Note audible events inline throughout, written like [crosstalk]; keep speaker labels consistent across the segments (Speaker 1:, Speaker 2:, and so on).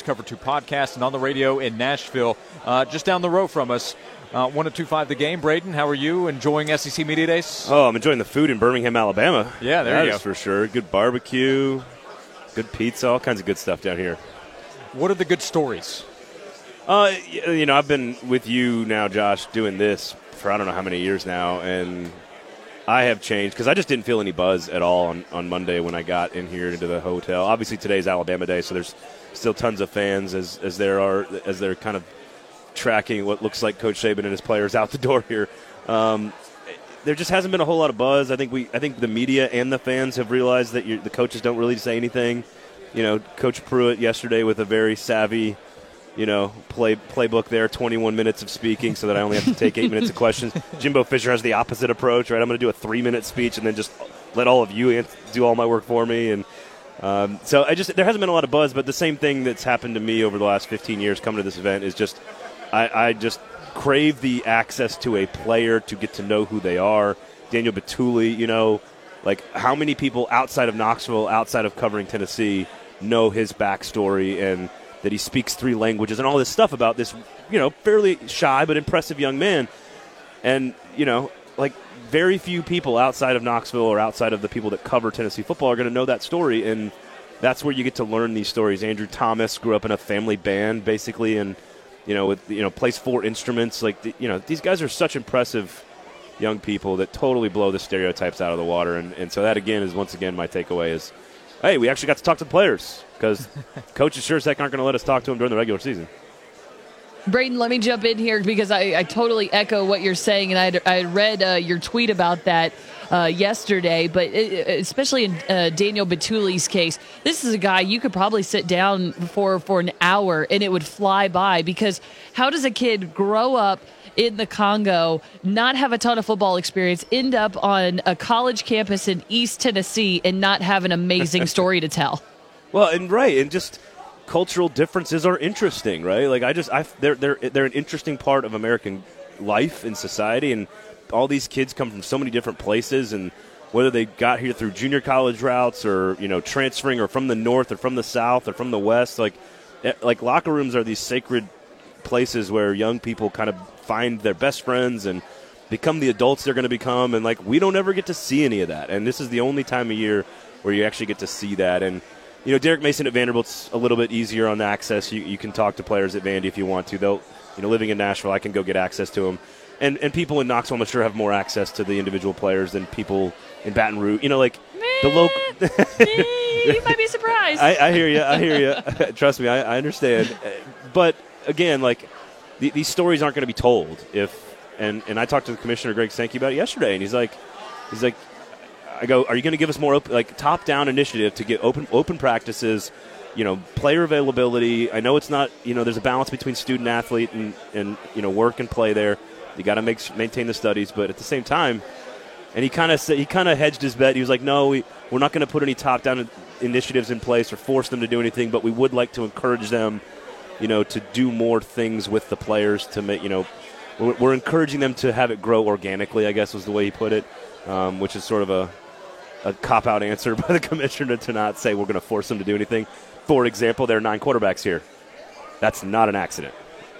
Speaker 1: Cover 2 podcast and on the radio in Nashville, uh, just down the road from us. Uh, 1025 the game. Braden, how are you? Enjoying SEC Media Days?
Speaker 2: Oh, I'm enjoying the food in Birmingham, Alabama.
Speaker 1: Yeah, there
Speaker 2: that
Speaker 1: you go.
Speaker 2: for sure. Good barbecue, good pizza, all kinds of good stuff down here.
Speaker 1: What are the good stories?
Speaker 2: Uh, you know, I've been with you now, Josh, doing this for I don't know how many years now, and I have changed because I just didn't feel any buzz at all on, on Monday when I got in here into the hotel. Obviously, today's Alabama Day, so there's still tons of fans as, as there are as they're kind of tracking what looks like Coach Saban and his players out the door here. Um, there just hasn't been a whole lot of buzz. I think we, I think the media and the fans have realized that the coaches don't really say anything. You know, Coach Pruitt yesterday with a very savvy you know, play playbook there, 21 minutes of speaking, so that I only have to take eight minutes of questions. Jimbo Fisher has the opposite approach, right? I'm going to do a three minute speech and then just let all of you do all my work for me. And um, so I just there hasn't been a lot of buzz, but the same thing that's happened to me over the last 15 years coming to this event is just I, I just crave the access to a player to get to know who they are. Daniel Bituli, you know, like how many people outside of Knoxville, outside of covering Tennessee, know his backstory and that he speaks three languages and all this stuff about this, you know, fairly shy but impressive young man. And, you know, like very few people outside of Knoxville or outside of the people that cover Tennessee football are going to know that story. And that's where you get to learn these stories. Andrew Thomas grew up in a family band, basically, and, you know, with, you know, plays four instruments. Like, you know, these guys are such impressive young people that totally blow the stereotypes out of the water. And, and so that, again, is once again my takeaway is, hey, we actually got to talk to the players because [laughs] coaches sure as heck aren't going to let us talk to them during the regular season.
Speaker 3: Braden, let me jump in here because I, I totally echo what you're saying, and I, I read uh, your tweet about that uh, yesterday. But it, especially in uh, Daniel Bituli's case, this is a guy you could probably sit down for for an hour and it would fly by. Because how does a kid grow up? in the Congo, not have a ton of football experience, end up on a college campus in East Tennessee, and not have an amazing [laughs] story to tell.
Speaker 2: Well, and right, and just cultural differences are interesting, right? Like I just, I they're they're they're an interesting part of American life and society, and all these kids come from so many different places, and whether they got here through junior college routes or you know transferring or from the north or from the south or from the west, like eh, like locker rooms are these sacred places where young people kind of find their best friends and become the adults they're going to become, and like we don't ever get to see any of that, and this is the only time of year where you actually get to see that, and you know, Derek Mason at Vanderbilt's a little bit easier on access. You, you can talk to players at Vandy if you want to. They'll, you know, living in Nashville, I can go get access to them. And, and people in Knoxville, I'm sure, have more access to the individual players than people in Baton Rouge. You know, like the local. [laughs]
Speaker 3: you might be surprised.
Speaker 2: I, I, hear you. I hear you. [laughs] Trust me, I, I, understand. But again, like the, these stories aren't going to be told if. And, and I talked to the commissioner Greg Sankey about it yesterday, and he's like, he's like, I go, are you going to give us more open, like top down initiative to get open open practices? You know, player availability. I know it's not. You know, there's a balance between student athlete and and you know work and play there. You got to make maintain the studies, but at the same time, and he kind of he kind of hedged his bet. He was like, no, we we're not going to put any top down initiatives in place or force them to do anything, but we would like to encourage them, you know, to do more things with the players to make you know. We're, we're encouraging them to have it grow organically. I guess was the way he put it, um, which is sort of a a cop out answer [laughs] by the commissioner to not say we're going to force them to do anything. For example, there are nine quarterbacks here. That's not an accident.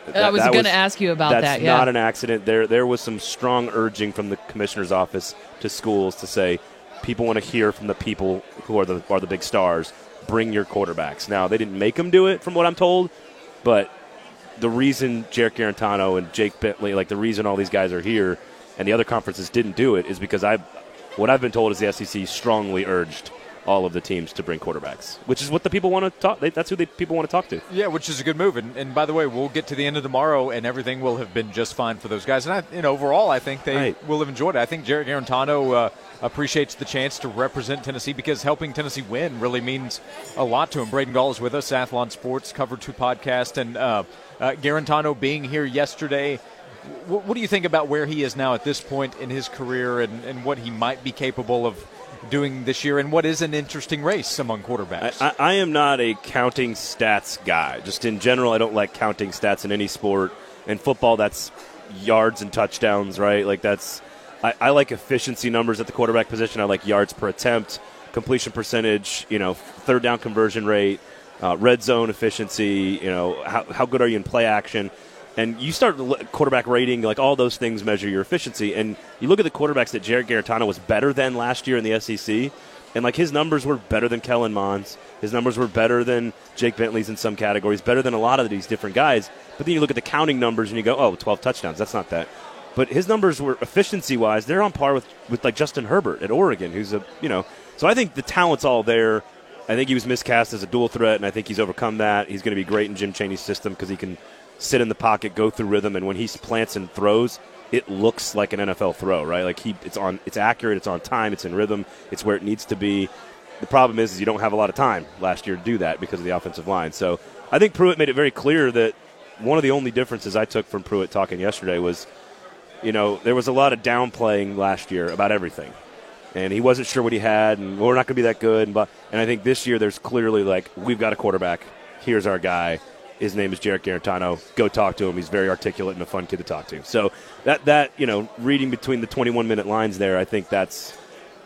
Speaker 3: That, I was going to ask you about
Speaker 2: that's
Speaker 3: that.
Speaker 2: That's not an accident. There, there was some strong urging from the commissioner's office to schools to say people want to hear from the people who are the are the big stars. Bring your quarterbacks. Now they didn't make them do it, from what I'm told, but the reason Jarrett Guarantano and Jake Bentley, like the reason all these guys are here, and the other conferences didn't do it, is because I what I've been told is the SEC strongly urged all of the teams to bring quarterbacks, which is what the people want to talk. They, that's who the people want to talk to.
Speaker 1: Yeah, which is a good move. And, and, by the way, we'll get to the end of tomorrow, and everything will have been just fine for those guys. And I, know, overall, I think they right. will have enjoyed it. I think Jarrett Guarantano uh, appreciates the chance to represent Tennessee because helping Tennessee win really means a lot to him. Braden Gall is with us, Athlon Sports Cover Two podcast, and uh, uh, Guarantano being here yesterday what, what, do you think about where he is now at this point in his career and, and what he might be capable of doing this year and what is an interesting race among quarterbacks?
Speaker 2: I, I, am not a counting stats guy. Just in general, I don't like counting stats in any sport. In football, that's yards and touchdowns, right? Like that's. I, I like efficiency numbers at the quarterback position. I like yards per attempt, completion percentage, you know, third down conversion rate. uh, red zone efficiency. You know, how, how good are you in play action? And you start quarterback rating, like all those things measure your efficiency. And you look at the quarterbacks that Jarrett Guarantano was better than last year in the SEC, and like his numbers were better than Kellen Mond's. His numbers were better than Jake Bentley's in some categories, better than a lot of these different guys. But then you look at the counting numbers and you go, oh, 12 touchdowns. That's not that. But his numbers were efficiency wise, they're on par with, with like Justin Herbert at Oregon, who's a, you know, so I think the talent's all there. I think he was miscast as a dual threat, and I think he's overcome that. He's going to be great in Jim Chaney's system because he can sit in the pocket, go through rhythm, and when he plants and throws, it looks like an NFL throw, right? Like he, it's on, it's accurate, it's on time, it's in rhythm, it's where it needs to be. The problem is, is you don't have a lot of time last year to do that because of the offensive line. So I think Pruitt made it very clear that one of the only differences I took from Pruitt talking yesterday was, you know, there was a lot of downplaying last year about everything. And he wasn't sure what he had, and we're not going to be that good. And, but, and I think this year there's clearly like, we've got a quarterback. Here's our guy. His name is Jarrett Guarantano. Go talk to him. He's very articulate and a fun kid to talk to. So that that you know, reading between the 21 minute lines there, I think that's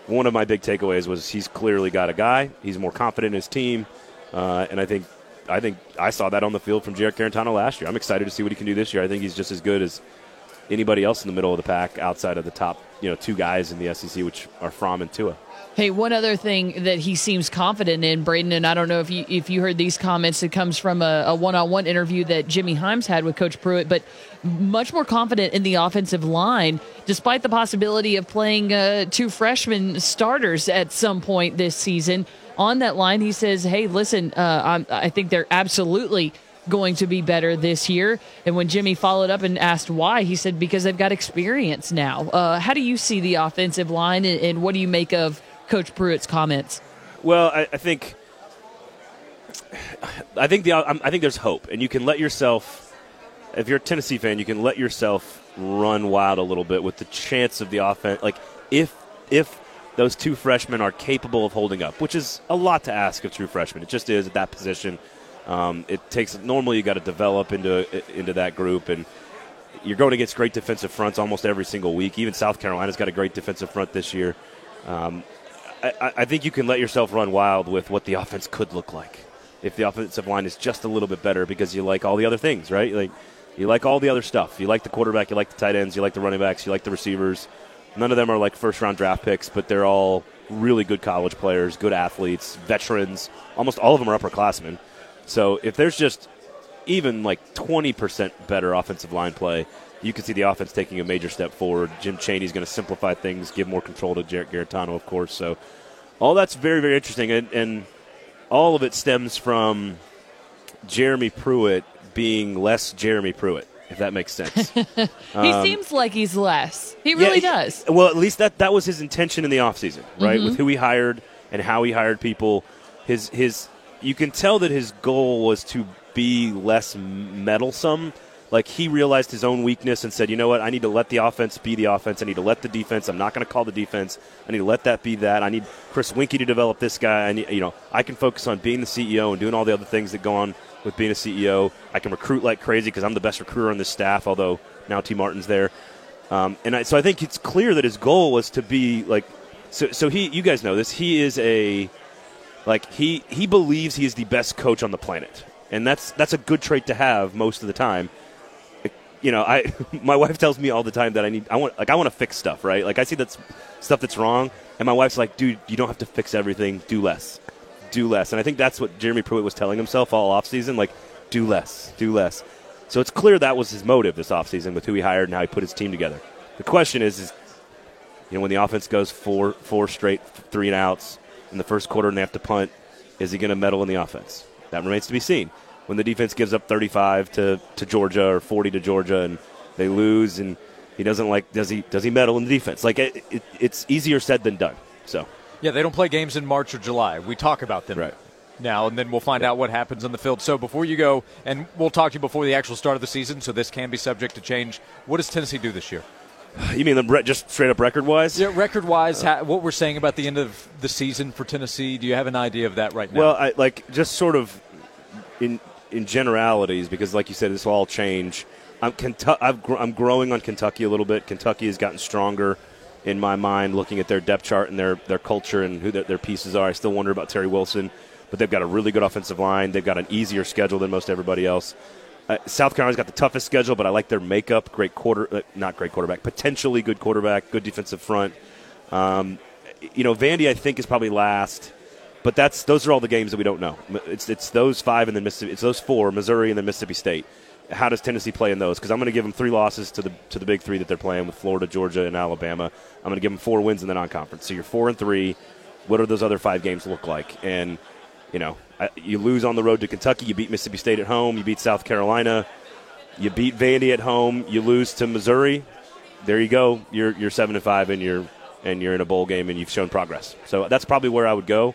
Speaker 2: one of my big takeaways. Was he's clearly got a guy. He's more confident in his team, uh, and I think I think I saw that on the field from Jarrett Guarantano last year. I'm excited to see what he can do this year. I think he's just as good as anybody else in the middle of the pack outside of the top, you know, two guys in the SEC, which are Fromm and Tua.
Speaker 3: Hey, one other thing that he seems confident in, Braden, and I don't know if you if you heard these comments. It comes from a, one on one interview that Jimmy Hyams had with Coach Pruitt, but much more confident in the offensive line, despite the possibility of playing uh, two freshman starters at some point this season. On that line, he says, "Hey, listen, uh, I think they're absolutely." Going to be better this year. And when Jimmy followed up and asked why, he said because they've got experience now. Uh, how do you see the offensive line, and, and, what do you make of Coach Pruitt's comments?
Speaker 2: Well, I, I think [sighs] I think the I think there's hope, and you can let yourself. If you're a Tennessee fan, you can let yourself run wild a little bit with the chance of the offense. Like if if those two freshmen are capable of holding up, which is a lot to ask of true freshmen. It just is at that position. Um, it takes normally you got to develop into into that group, and you're going against great defensive fronts almost every single week. Even South Carolina's got a great defensive front this year. Um, I, I, think you can let yourself run wild with what the offense could look like if the offensive line is just a little bit better because you like all the other things, right? Like you like all the other stuff. You like the quarterback, you like the tight ends, you like the running backs, you like the receivers. None of them are like first round draft picks, but they're all really good college players, good athletes, veterans. Almost all of them are upperclassmen. So if there's just even like 20% better offensive line play, you can see the offense taking a major step forward. Jim Chaney's going to simplify things, give more control to Jarrett Guarantano, of course. So all that's very, very interesting. And, and all of it stems from Jeremy Pruitt being less Jeremy Pruitt if that makes sense. [laughs] he
Speaker 3: um, seems like he's less. He really yeah, does.
Speaker 2: Well, at least that that was his intention in the offseason, right? Mm-hmm. With who he hired and how he hired people. His his you can tell that his goal was to be less meddlesome. Like he realized his own weakness and said, "You know what? I need to let the offense be the offense. I need to let the defense. I'm not going to call the defense. I need to let that be that. I need Chris Weinke to develop this guy. I need, you know, I can focus on being the CEO and doing all the other things that go on with being a CEO. I can recruit like crazy because I'm the best recruiter on this staff. Although now Tee Martin's there, um, and I, so I think it's clear that his goal was to be like. So, so he, you guys know this. He is a like he he believes he is the best coach on the planet, and that's that's a good trait to have most of the time. You know, I [laughs] my wife tells me all the time that I need I want like I want to fix stuff, right? Like I see that stuff that's wrong, and my wife's like, "Dude, you don't have to fix everything. Do less, do less." And I think that's what Jeremy Pruitt was telling himself all off season, like, "Do less, do less." So it's clear that was his motive this offseason with who he hired and how he put his team together. The question is, is you know, when the offense goes four four straight three and outs in the first quarter and they have to punt, is he going to meddle in the offense? That remains to be seen. When the defense gives up 35 to, to Georgia or 40 to Georgia and they lose and he doesn't like does he does he meddle in the defense? Like it, it, it's easier said than done. So
Speaker 1: yeah, they don't play games in March or July. We talk about them
Speaker 2: right.
Speaker 1: now, and then we'll find out what happens on the field. So before you go, and we'll talk to you before the actual start of the season. So this can be subject to change. What does Tennessee do this year?
Speaker 2: You mean the just straight up record wise?
Speaker 1: Yeah, record wise. Uh, what we're saying about the end of the season for Tennessee? Do you have an idea of that right now?
Speaker 2: Well, I, like just sort of in in generalities, because like you said, this will all change. I'm Kentucky, I'm growing on Kentucky a little bit. Kentucky has gotten stronger in my mind, looking at their depth chart and their their culture and who their, their pieces are. I still wonder about Terry Wilson, but they've got a really good offensive line. They've got an easier schedule than most everybody else. Uh, South Carolina's got the toughest schedule, but I like their makeup. Great quarter, uh, not great quarterback, potentially good quarterback, good defensive front. Um, you know, Vandy I think is probably last, but that's those are all the games that we don't know. It's it's those five and then Mississippi. It's those four: Missouri and then Mississippi State. How does Tennessee play in those? Because I'm going to give them three losses to the to the big three that they're playing with Florida, Georgia, and Alabama. I'm going to give them four wins in the non-conference. So you're four and three. What are those other five games look like? And you know, you lose on the road to Kentucky. You beat Mississippi State at home. You beat South Carolina. You beat Vandy at home. You lose to Missouri. There you go. You're you're seven and five, and you're and you're in a bowl game, and you've shown progress. So that's probably where I would go.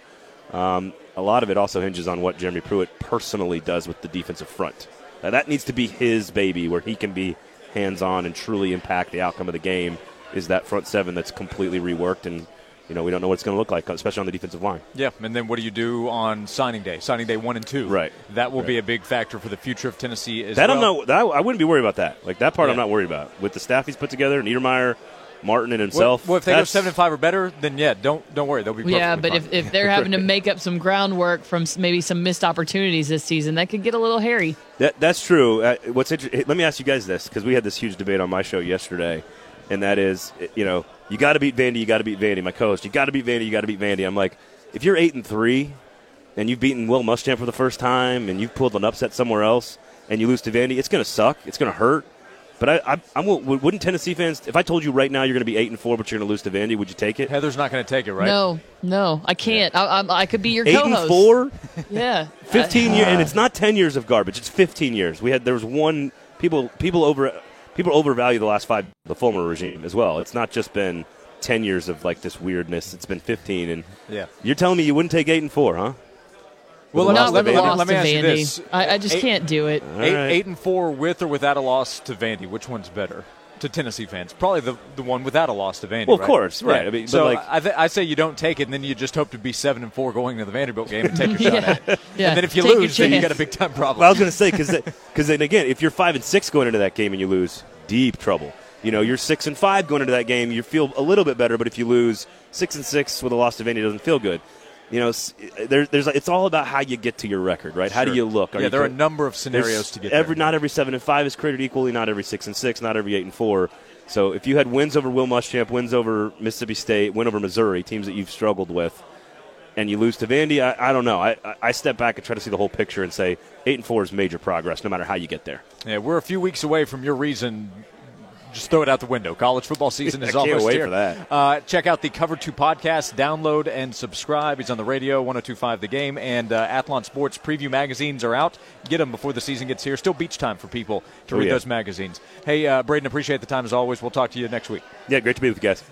Speaker 2: Um, a lot of it also hinges on what Jeremy Pruitt personally does with the defensive front. Now, that needs to be his baby, where he can be hands on and truly impact the outcome of the game. Is that front seven that's completely reworked and you know, we don't know what it's going to look like, especially on the defensive line.
Speaker 1: Yeah, and then what do you do on signing day? Signing day one and two.
Speaker 2: Right.
Speaker 1: That will
Speaker 2: right.
Speaker 1: be a big factor for the future of Tennessee as
Speaker 2: that
Speaker 1: well.
Speaker 2: I'm not, that, I wouldn't be worried about that. Like that part, yeah. I'm not worried about. With the staff he's put together, Niedermeyer, Martin, and himself.
Speaker 1: Well, well if they go seven and five or better, then yeah, don't don't worry, they'll be.
Speaker 3: Yeah, but
Speaker 1: fine.
Speaker 3: if, if they're [laughs] having to make up some groundwork from maybe some missed opportunities this season, that could get a little hairy.
Speaker 2: That, that's true. Uh, what's interesting? Let me ask you guys this because we had this huge debate on my show yesterday, and that is, you know you got to beat Vandy. You got to beat Vandy. My coach, you got to beat Vandy. You got to beat Vandy. I'm like, if you're eight and three, and you've beaten Will Muschamp for the first time, and you've pulled an upset somewhere else, and you lose to Vandy, it's going to suck. It's going to hurt. But I, I, I wouldn't Tennessee fans, if I told you right now you're going to be eight and four, but you're going to lose to Vandy, would you take it?
Speaker 1: Heather's not going to take it, right?
Speaker 3: No, no, I can't. Yeah. I, I, I, could be your
Speaker 2: eight
Speaker 3: co-host.
Speaker 2: and four. [laughs]
Speaker 3: yeah,
Speaker 2: fifteen years, and it's not ten years of garbage. It's fifteen years. We had there was one people people over people overvalue the last five the former regime as well. It's not just been ten years of like this weirdness. It's been fifteen, and
Speaker 1: yeah,
Speaker 2: you're telling me you wouldn't take eight and four, huh?
Speaker 3: Well, let, not let, me, let, me, ask Vandy. you this: I, I just
Speaker 1: eight,
Speaker 3: can't do it.
Speaker 1: Eight, right. eight and four with or without a loss to Vandy, which one's better? To Tennessee fans. Probably the the one without a loss to Vandy.
Speaker 2: Well, of
Speaker 1: right?
Speaker 2: course, right.
Speaker 1: Yeah.
Speaker 2: I mean,
Speaker 1: so
Speaker 2: like,
Speaker 1: I, th- I say you don't take it, and then you just hope to be seven and four going into the Vanderbilt game and take [laughs] your
Speaker 3: yeah.
Speaker 1: shot at it.
Speaker 3: Yeah.
Speaker 1: And then if you
Speaker 3: take
Speaker 1: lose, then you got a big time problem.
Speaker 2: Well, I was going to say because because then again, if you're five and six going into that game and you lose, deep trouble. You know, you're six and five going into that game, you feel a little bit better, but if you lose six and six with a loss to Vandy, doesn't feel good you know, there, there's it's all about how you get to your record, right? Sure. How do you look?
Speaker 1: Are yeah,
Speaker 2: you
Speaker 1: there are a number of scenarios to get
Speaker 2: every
Speaker 1: there.
Speaker 2: not every seven and five is created equally, not every six and six, not every eight and four. So if you had wins over Will Muschamp, wins over Mississippi State, win over Missouri, teams that you've struggled with, and you lose to Vandy, I, I don't know. I, I step back and try to see the whole picture and say eight and four is major progress, no matter how you get there.
Speaker 1: Yeah, we're a few weeks away from your reason just throw it out the window. College football season [laughs] is almost
Speaker 2: wait
Speaker 1: here.
Speaker 2: For that.
Speaker 1: Uh, check out the Cover Two podcast. Download and subscribe. He's on the radio, 102.5 The Game, and uh, Athlon Sports preview magazines are out. Get them before the season gets here. Still beach time for people to
Speaker 2: oh,
Speaker 1: read
Speaker 2: yeah.
Speaker 1: those magazines. Hey, uh, Braden, appreciate the time as always. We'll talk to you next week.
Speaker 2: Yeah, great to be with you guys.